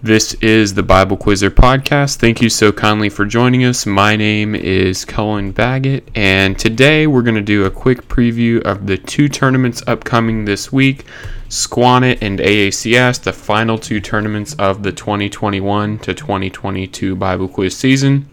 This is the Bible Quizzer podcast. Thank you so kindly for joining us. My name is Cullen Baggett, and today we're going to do a quick preview of the two tournaments upcoming this week Squanit and AACS, the final two tournaments of the 2021 to 2022 Bible Quiz season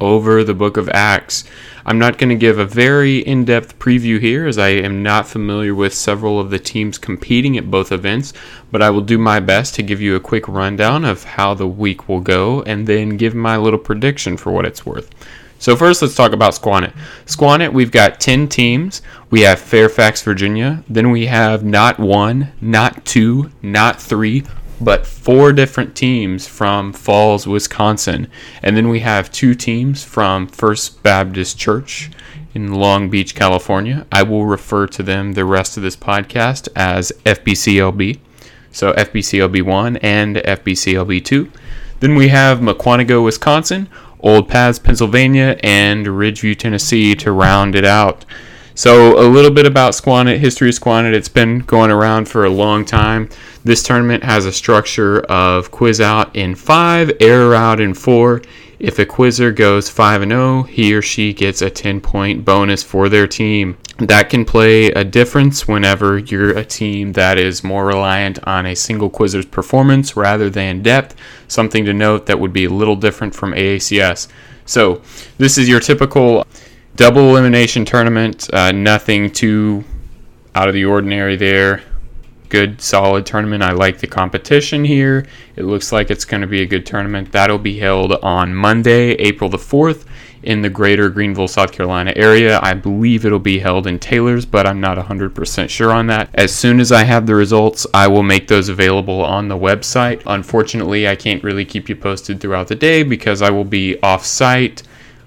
over the book of Acts. I'm not going to give a very in depth preview here as I am not familiar with several of the teams competing at both events, but I will do my best to give you a quick rundown of how the week will go and then give my little prediction for what it's worth. So, first, let's talk about Squanit. Squanit, we've got 10 teams. We have Fairfax, Virginia. Then we have not one, not two, not three, but four different teams from Falls, Wisconsin. And then we have two teams from First Baptist Church in Long Beach, California. I will refer to them the rest of this podcast as FBCLB. So FBCLB 1 and FBCLB 2. Then we have Mukwonago, Wisconsin, Old Paths, Pennsylvania, and Ridgeview, Tennessee to round it out. So, a little bit about Squanet, history of Squanit. It's been going around for a long time. This tournament has a structure of quiz out in five, error out in four. If a quizzer goes 5 and 0, he or she gets a 10 point bonus for their team. That can play a difference whenever you're a team that is more reliant on a single quizzer's performance rather than depth. Something to note that would be a little different from AACS. So, this is your typical double elimination tournament. Uh, nothing too out of the ordinary there. Good, solid tournament. I like the competition here. It looks like it's going to be a good tournament. That'll be held on Monday, April the 4th, in the greater Greenville, South Carolina area. I believe it'll be held in Taylor's, but I'm not 100% sure on that. As soon as I have the results, I will make those available on the website. Unfortunately, I can't really keep you posted throughout the day because I will be off site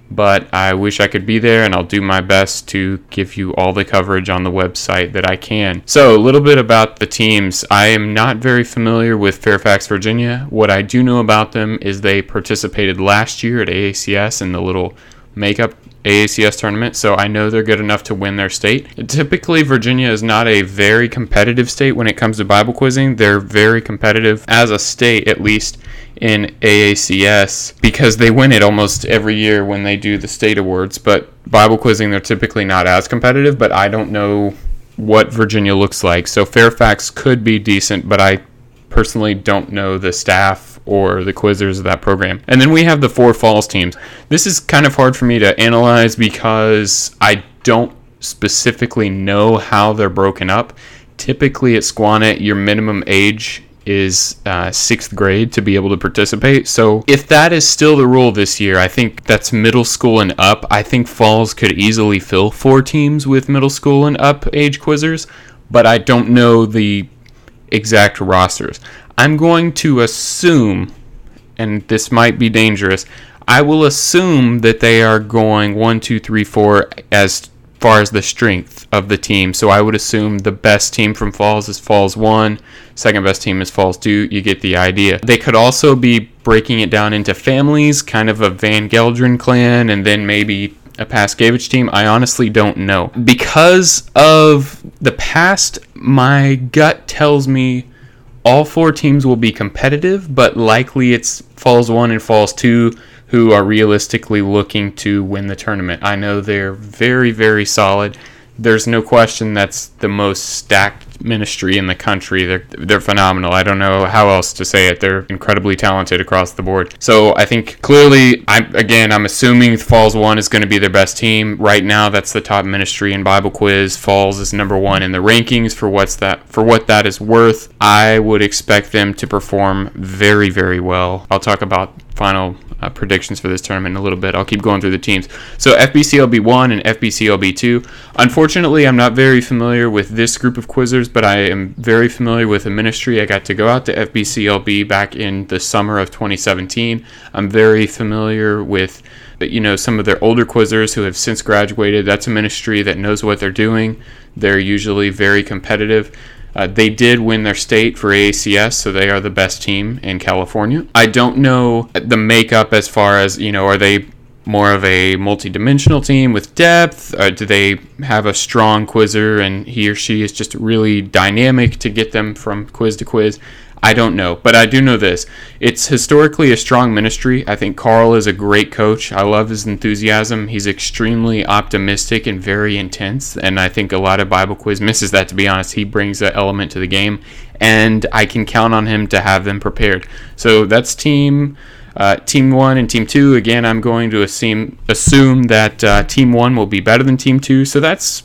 but I wish I could be there and I'll do my best to give you all the coverage on the website that I can. So, a little bit about the teams. I am not very familiar with Fairfax, Virginia. What I do know about them is they participated last year at AACS in the little makeup AACS tournament, so I know they're good enough to win their state. Typically, Virginia is not a very competitive state when it comes to Bible quizzing. They're very competitive as a state, at least in AACS, because they win it almost every year when they do the state awards. But Bible quizzing, they're typically not as competitive, but I don't know what Virginia looks like. So Fairfax could be decent, but I personally don't know the staff or the quizzers of that program. And then we have the four falls teams. This is kind of hard for me to analyze because I don't specifically know how they're broken up. Typically at Squanit, your minimum age is uh, sixth grade to be able to participate. So if that is still the rule this year, I think that's middle school and up. I think Falls could easily fill four teams with middle school and up age quizzers, but I don't know the exact rosters. I'm going to assume, and this might be dangerous, I will assume that they are going one, two, three, four as far as the strength of the team. So I would assume the best team from Falls is Falls 1, second best team is Falls 2. You get the idea. They could also be breaking it down into families, kind of a Van Gelderen clan, and then maybe a Paskevich team? I honestly don't know. Because of the past, my gut tells me all four teams will be competitive, but likely it's Falls 1 and Falls 2 who are realistically looking to win the tournament. I know they're very, very solid. There's no question that's the most stacked ministry in the country. They're they're phenomenal. I don't know how else to say it. They're incredibly talented across the board. So I think clearly, I'm again, I'm assuming Falls One is going to be their best team right now. That's the top ministry in Bible quiz. Falls is number one in the rankings for what's that for what that is worth. I would expect them to perform very very well. I'll talk about final uh, predictions for this tournament in a little bit. I'll keep going through the teams. So FBCLB 1 and FBCLB 2. Unfortunately, I'm not very familiar with this group of quizzers, but I am very familiar with the ministry. I got to go out to FBCLB back in the summer of 2017. I'm very familiar with you know some of their older quizzers who have since graduated. That's a ministry that knows what they're doing. They're usually very competitive. Uh, they did win their state for AACS, so they are the best team in California. I don't know the makeup as far as, you know, are they more of a multi-dimensional team with depth? Uh, do they have a strong quizzer and he or she is just really dynamic to get them from quiz to quiz? I don't know, but I do know this. It's historically a strong ministry. I think Carl is a great coach. I love his enthusiasm. He's extremely optimistic and very intense, and I think a lot of Bible quiz misses that to be honest. He brings that element to the game, and I can count on him to have them prepared. So that's team uh, team one and team two. Again, I'm going to assume assume that uh, team one will be better than team two. So that's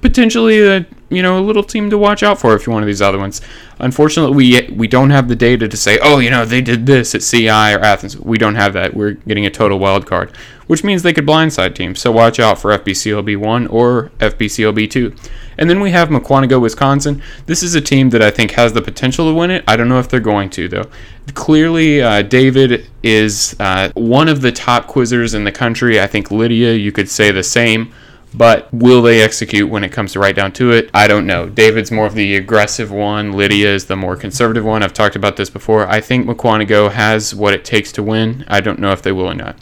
potentially a you know a little team to watch out for if you're one of these other ones. Unfortunately, we we don't have the data to say, oh, you know, they did this at CI or Athens. We don't have that. We're getting a total wild card, which means they could blindside teams. So watch out for FBCLB one or FBCLB two. And then we have Mukwonago, Wisconsin. This is a team that I think has the potential to win it. I don't know if they're going to, though. Clearly, uh, David is uh, one of the top quizzers in the country. I think Lydia, you could say the same. But will they execute when it comes to right down to it? I don't know. David's more of the aggressive one. Lydia is the more conservative one. I've talked about this before. I think Mukwonago has what it takes to win. I don't know if they will or not.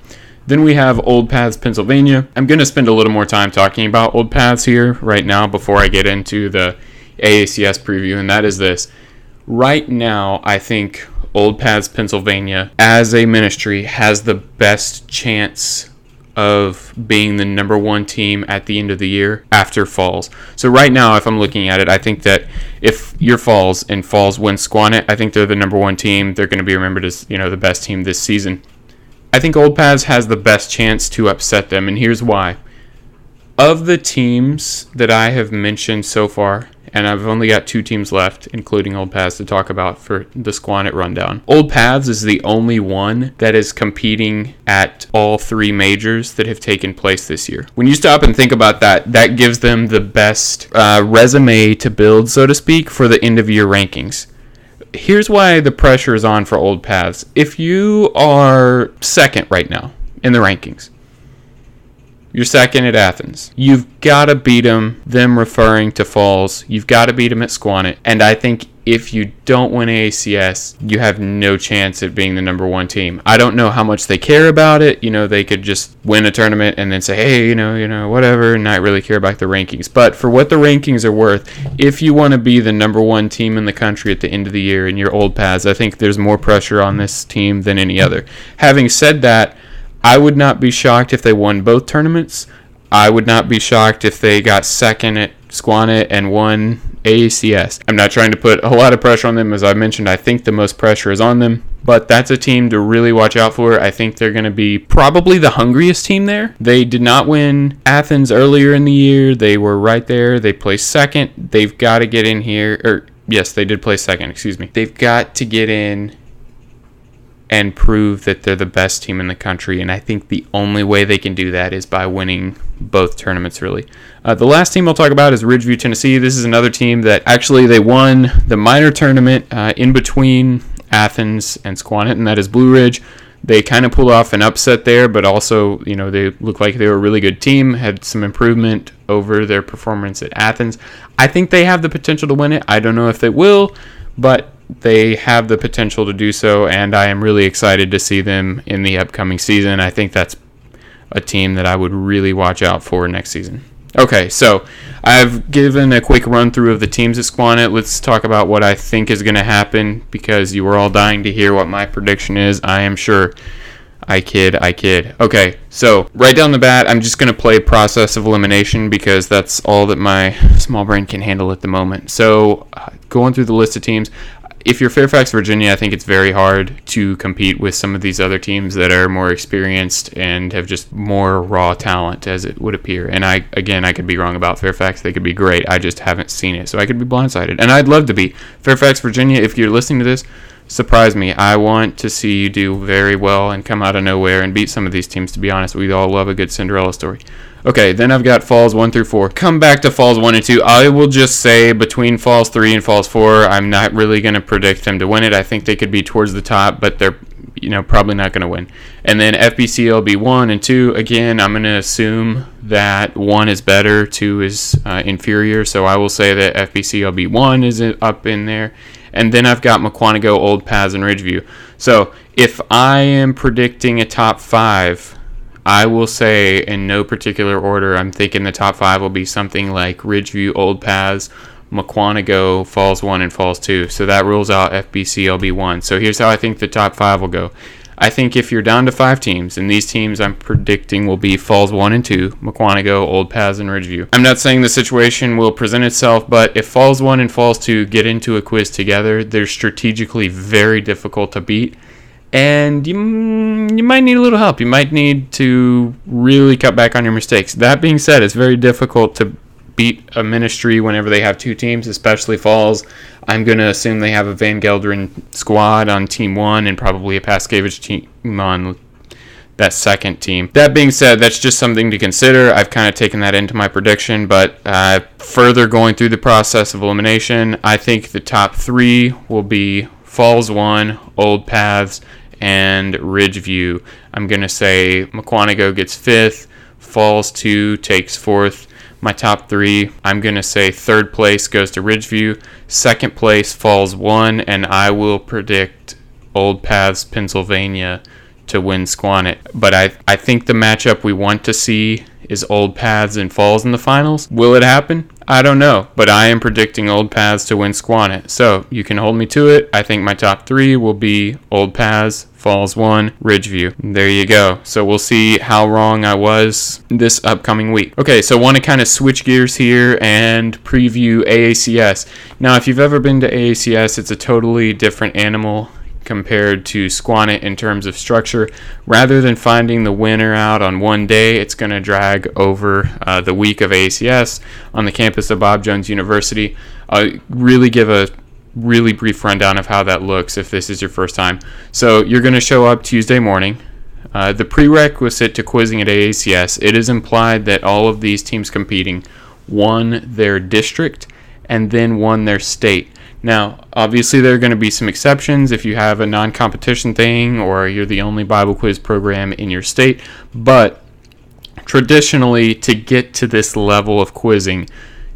Then we have Old Paths, Pennsylvania. I'm going to spend a little more time talking about Old Paths here right now before I get into the AACS preview, and that is this. Right now, I think Old Paths, Pennsylvania, as a ministry, has the best chance of being the number one team at the end of the year after Falls. So right now, if I'm looking at it, I think that if your Falls and Falls win Squannet, I think they're the number one team. They're going to be remembered as you know the best team this season. I think Old Paths has the best chance to upset them, and here's why. Of the teams that I have mentioned so far, and I've only got two teams left, including Old Paths, to talk about for the Squannet rundown. Old Paths is the only one that is competing at all three majors that have taken place this year. When you stop and think about that, that gives them the best uh, resume to build, so to speak, for the end of year rankings. Here's why the pressure is on for Old Paths. If you are second right now in the rankings, you're second at Athens. You've got to beat them, them referring to Falls. You've got to beat them at Squannet. And I think if you don't win AACS, you have no chance at being the number one team. I don't know how much they care about it. You know, they could just win a tournament and then say, hey, you know, you know, whatever, and not really care about the rankings. But for what the rankings are worth, if you want to be the number one team in the country at the end of the year in your old paths, I think there's more pressure on this team than any other. Having said that, I would not be shocked if they won both tournaments. I would not be shocked if they got second at Squannet and won AACS. I'm not trying to put a lot of pressure on them. As I mentioned, I think the most pressure is on them. But that's a team to really watch out for. I think they're going to be probably the hungriest team there. They did not win Athens earlier in the year. They were right there. They placed second. They've got to get in here. Or, yes, they did place second. Excuse me. They've got to get in and prove that they're the best team in the country. And I think the only way they can do that is by winning both tournaments, really. Uh, the last team I'll talk about is Ridgeview, Tennessee. This is another team that actually they won the minor tournament uh, in between Athens and Squannet, and that is Blue Ridge. They kind of pulled off an upset there, but also, you know, they look like they were a really good team, had some improvement over their performance at Athens. I think they have the potential to win it. I don't know if they will, but they have the potential to do so, and I am really excited to see them in the upcoming season. I think that's a team that I would really watch out for next season. Okay, so I've given a quick run through of the teams at Squannet. Let's talk about what I think is going to happen because you were all dying to hear what my prediction is. I am sure. I kid, I kid. Okay, so right down the bat, I'm just going to play process of elimination because that's all that my small brain can handle at the moment. So, uh, going through the list of teams, if you're Fairfax, Virginia, I think it's very hard to compete with some of these other teams that are more experienced and have just more raw talent, as it would appear. And I, again, I could be wrong about Fairfax. They could be great. I just haven't seen it, so I could be blindsided. And I'd love to be Fairfax, Virginia. If you're listening to this, surprise me. I want to see you do very well and come out of nowhere and beat some of these teams. To be honest, we all love a good Cinderella story. Okay, then I've got Falls 1 through 4. Come back to Falls 1 and 2. I will just say between Falls 3 and Falls 4, I'm not really going to predict them to win it. I think they could be towards the top, but they're you know probably not going to win. And then FBCLB 1 and 2, again, I'm going to assume that 1 is better, 2 is uh, inferior, so I will say that FBCLB 1 is up in there. And then I've got Mukwonago, Old Paths, and Ridgeview. So if I am predicting a top 5, I will say in no particular order. I'm thinking the top five will be something like Ridgeview, Old Paths, Mukwonago falls one and falls two. So that rules out FBCLB one. So here's how I think the top five will go. I think if you're down to five teams, and these teams I'm predicting will be Falls 1 and 2, Mukwonago, Old Paths, and Ridgeview. I'm not saying the situation will present itself, but if Falls 1 and Falls 2 get into a quiz together, they're strategically very difficult to beat. And you, mm, you might need a little help. You might need to really cut back on your mistakes. That being said, it's very difficult to beat a ministry whenever they have two teams, especially Falls. I'm going to assume they have a Van Gelderen squad on team one and probably a Paskevich team on that second team. That being said, that's just something to consider. I've kind of taken that into my prediction, but uh, further going through the process of elimination, I think the top three will be Falls 1, Old Paths, and Ridgeview. I'm going to say Mukwonago gets fifth, Falls 2 takes fourth, my top three, I'm going to say third place goes to Ridgeview, second place falls one, and I will predict Old Paths, Pennsylvania to win Squannet. But I, I think the matchup we want to see is Old Paths and Falls in the finals. Will it happen? I don't know, but I am predicting Old Paths to win Squannet. So you can hold me to it. I think my top three will be Old Paths, Falls 1, Ridgeview. There you go. So we'll see how wrong I was this upcoming week. Okay, so want to kind of switch gears here and preview AACS. Now, if you've ever been to AACS, it's a totally different animal compared to Squannet in terms of structure. Rather than finding the winner out on one day, it's going to drag over uh, the week of ACS on the campus of Bob Jones University. I'll really give a really brief rundown of how that looks if this is your first time. So you're going to show up Tuesday morning. Uh, the prerequisite to quizzing at AACS, it is implied that all of these teams competing won their district and then won their state. Now, obviously, there are going to be some exceptions if you have a non competition thing or you're the only Bible quiz program in your state, but traditionally, to get to this level of quizzing,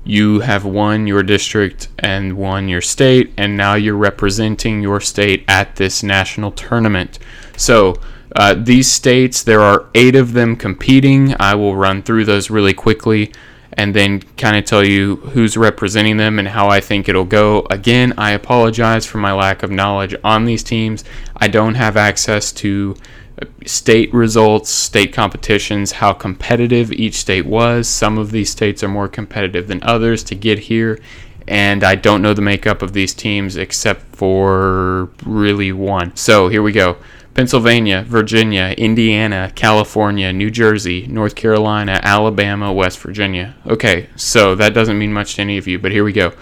you have won your district and won your state, and now you're representing your state at this national tournament. So, uh, these states, there are eight of them competing. I will run through those really quickly and then kind of tell you who's representing them and how I think it'll go. Again, I apologize for my lack of knowledge on these teams. I don't have access to uh, state results, state competitions, how competitive each state was. Some of these states are more competitive than others to get here. And I don't know the makeup of these teams except for really one. So here we go. Pennsylvania, Virginia, Indiana, California, New Jersey, North Carolina, Alabama, West Virginia. Okay, so that doesn't mean much to any of you, but here we go.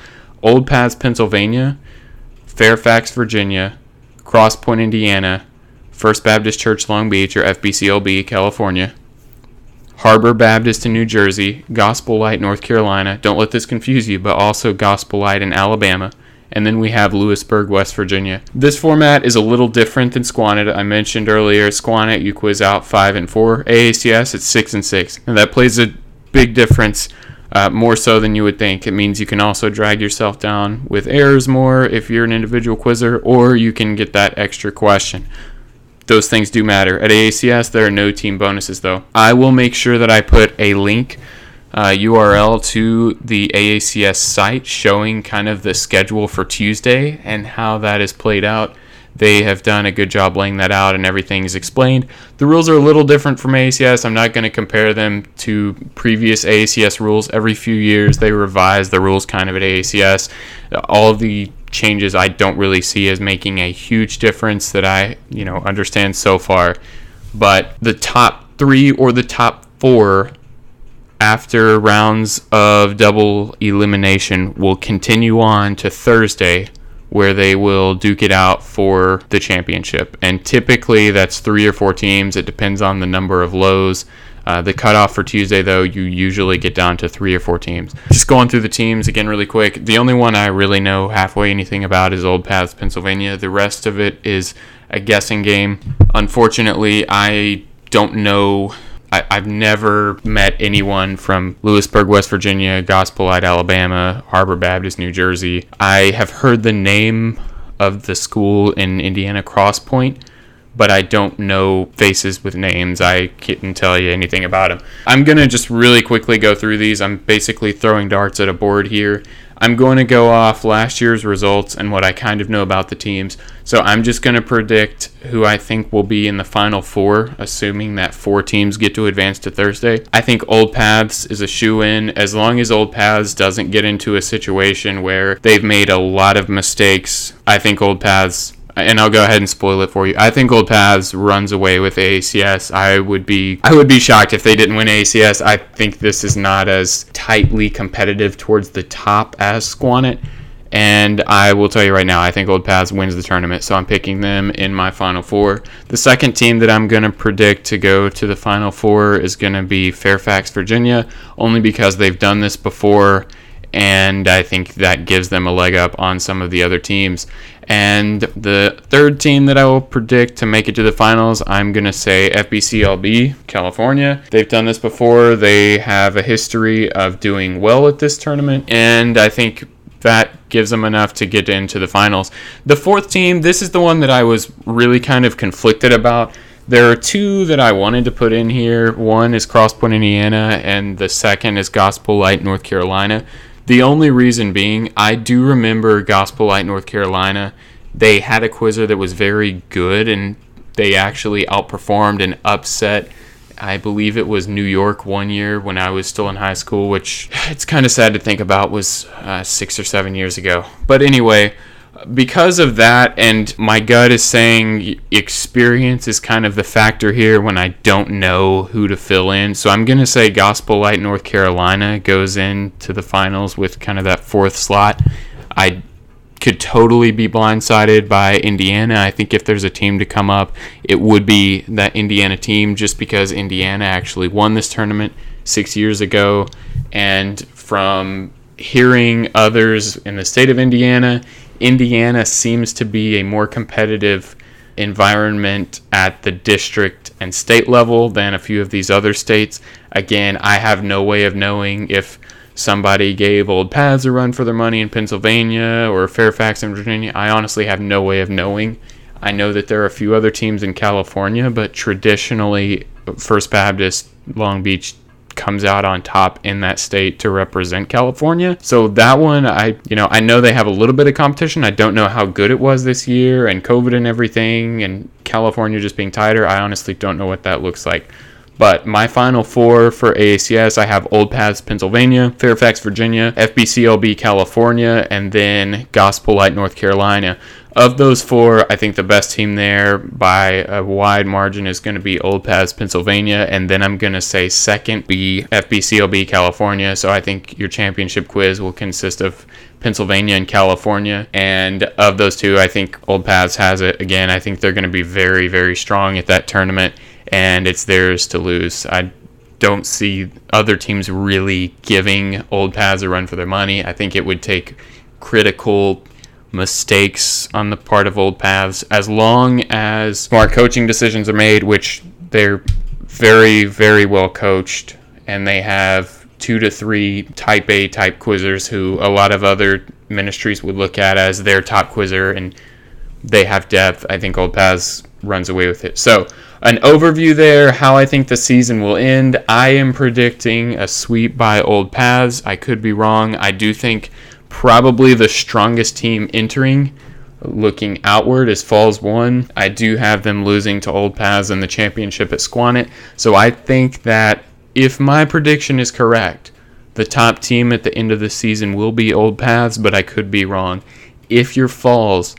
Old Paths, Pennsylvania, Fairfax, Virginia, Cross Point, Indiana, First Baptist Church, Long Beach, or FBCLB, California, Harbor Baptist in New Jersey, Gospel Light, North Carolina. Don't let this confuse you, but also Gospel Light in Alabama and then we have Lewisburg, West Virginia. This format is a little different than Squannet. I mentioned earlier, Squannet you quiz out five and four. AACS it's six and six, and that plays a big difference. Uh, more so than you would think. It means you can also drag yourself down with errors more if you're an individual quizzer, or you can get that extra question. Those things do matter. At AACS, there are no team bonuses though. I will make sure that I put a link uh, URL to the AACS site showing kind of the schedule for Tuesday and how that is played out. They have done a good job laying that out and everything is explained. The rules are a little different from AACS. I'm not going to compare them to previous AACS rules. Every few years they revise the rules kind of at AACS. All the changes I don't really see as making a huge difference that I, you know, understand so far. But the top 3 or the top 4 after rounds of double elimination will continue on to Thursday, where they will duke it out for the championship. And typically that's three or four teams. It depends on the number of lows. Uh, the cutoff for Tuesday, though, you usually get down to three or four teams. Just going through the teams again, really quick. The only one I really know halfway anything about is Old Paths, Pennsylvania. The rest of it is a guessing game. Unfortunately, I don't know I, have never met anyone from Lewisburg, West Virginia, Gospel Light, Alabama, Harbor Baptist, New Jersey. I have heard the name of the school in Indiana, Cross Point, but I don't know faces with names. I couldn't tell you anything about them. I'm going to just really quickly go through these. I'm basically throwing darts at a board here. I'm going to go off last year's results and what I kind of know about the teams. So I'm just going to predict who I think will be in the final four, assuming that four teams get to advance to Thursday. I think Old Paths is a shoe in as long as Old Paths doesn't get into a situation where they've made a lot of mistakes. I think Old Paths and I'll go ahead and spoil it for you. I think Old Paths runs away with ACS. I would be I would be shocked if they didn't win ACS. I think this is not as tightly competitive towards the top as Squannet. And I will tell you right now, I think Old Paths wins the tournament, so I'm picking them in my final four. The second team that I'm going to predict to go to the final four is going to be Fairfax, Virginia, only because they've done this before and I think that gives them a leg up on some of the other teams. And the third team that I will predict to make it to the finals, I'm going to say FBCLB, California. They've done this before. They have a history of doing well at this tournament, and I think that gives them enough to get into the finals. The fourth team, this is the one that I was really kind of conflicted about. There are two that I wanted to put in here. One is Crosspoint, Indiana, and the second is Gospel Light, North Carolina. The only reason being, I do remember Gospel Light, North Carolina. They had a quizzer that was very good, and they actually outperformed and upset. I believe it was New York one year when I was still in high school, which it's kind of sad to think about was uh, six or seven years ago. But anyway, because of that, and my gut is saying experience is kind of the factor here when I don't know who to fill in. So I'm going to say Gospel Light North Carolina goes into the finals with kind of that fourth slot. I could totally be blindsided by Indiana. I think if there's a team to come up, it would be that Indiana team just because Indiana actually won this tournament six years ago. And from hearing others in the state of Indiana, Indiana seems to be a more competitive environment at the district and state level than a few of these other states. Again, I have no way of knowing if somebody gave Old Paths a run for their money in Pennsylvania or Fairfax in Virginia. I honestly have no way of knowing. I know that there are a few other teams in California, but traditionally, First Baptist Long Beach comes out on top in that state to represent California. So that one I you know, I know they have a little bit of competition. I don't know how good it was this year and COVID and everything and California just being tighter. I honestly don't know what that looks like. But my final four for AACS, I have Old Paths, Pennsylvania, Fairfax, Virginia, FBCLB, California, and then Gospel Light, North Carolina. Of those four, I think the best team there by a wide margin is going to be Old Paths, Pennsylvania, and then I'm going to say second be FBCLB, California. So I think your championship quiz will consist of Pennsylvania and California. And of those two, I think Old Paths has it. Again, I think they're going to be very, very strong at that tournament, and it's theirs to lose. I don't see other teams really giving Old Paths a run for their money. I think it would take critical mistakes on the part of old paths as long as smart coaching decisions are made which they're very very well coached and they have two to three type a type quizzers who a lot of other ministries would look at as their top quizzer and they have depth. I think old paths runs away with it. So an overview there how i think the season will end. I am predicting a sweep by old paths. I could be wrong. I do think probably the strongest team entering. Looking outward is Falls 1. I do have them losing to Old Paths in the championship at Squannet. So I think that if my prediction is correct, the top team at the end of the season will be Old Paths, but I could be wrong. If you're Falls,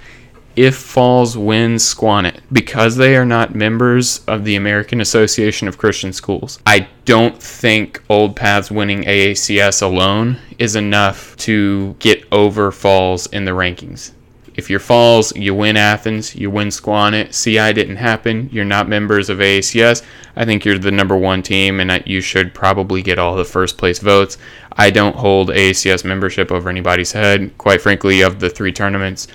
if Falls wins Squannet because they are not members of the American Association of Christian Schools. I don't think Old Paths winning AACS alone is enough to get over Falls in the rankings. If you're Falls, you win Athens, you win Squannet. CI didn't happen. You're not members of AACS. I think you're the number one team, and you should probably get all the first place votes. I don't hold AACS membership over anybody's head. Quite frankly, of the three tournaments,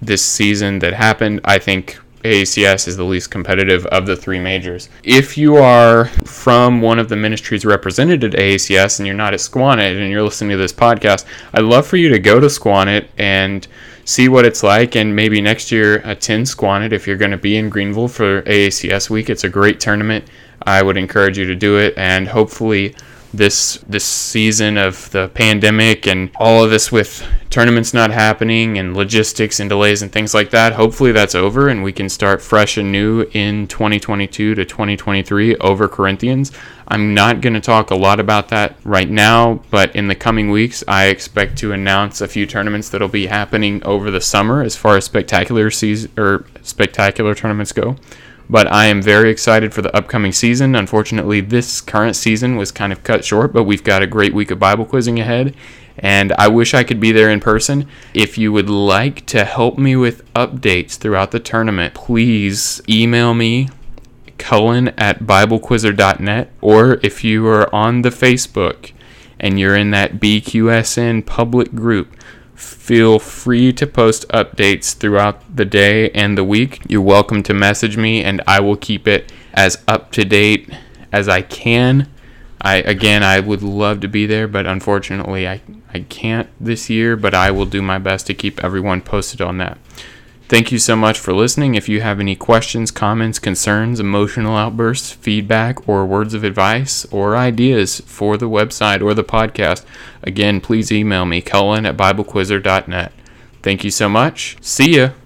this season that happened, I think AACS is the least competitive of the three majors. If you are from one of the ministries represented at AACS and you're not at Squannet and you're listening to this podcast, I'd love for you to go to Squannet and see what it's like and maybe next year attend Squannet if you're going to be in Greenville for AACS week. It's a great tournament. I would encourage you to do it and hopefully this this season of the pandemic and all of this with tournaments not happening and logistics and delays and things like that. Hopefully that's over and we can start fresh and new in 2022 to 2023 over Corinthians. I'm not going to talk a lot about that right now, but in the coming weeks, I expect to announce a few tournaments that'll be happening over the summer as far as spectacular season or spectacular tournaments go. But I am very excited for the upcoming season. Unfortunately, this current season was kind of cut short, but we've got a great week of Bible quizzing ahead. And I wish I could be there in person. If you would like to help me with updates throughout the tournament, please email me cullen at biblequizzer.net or if you are on the facebook and you're in that bqsn public group feel free to post updates throughout the day and the week. You're welcome to message me and i will keep it as up to date as i can. I again i would love to be there but unfortunately i, I can't this year but i will do my best to keep everyone posted on that Thank you so much for listening. If you have any questions, comments, concerns, emotional outbursts, feedback, or words of advice or ideas for the website or the podcast, again, please email me, Cullen at BibleQuizzer.net. Thank you so much. See ya.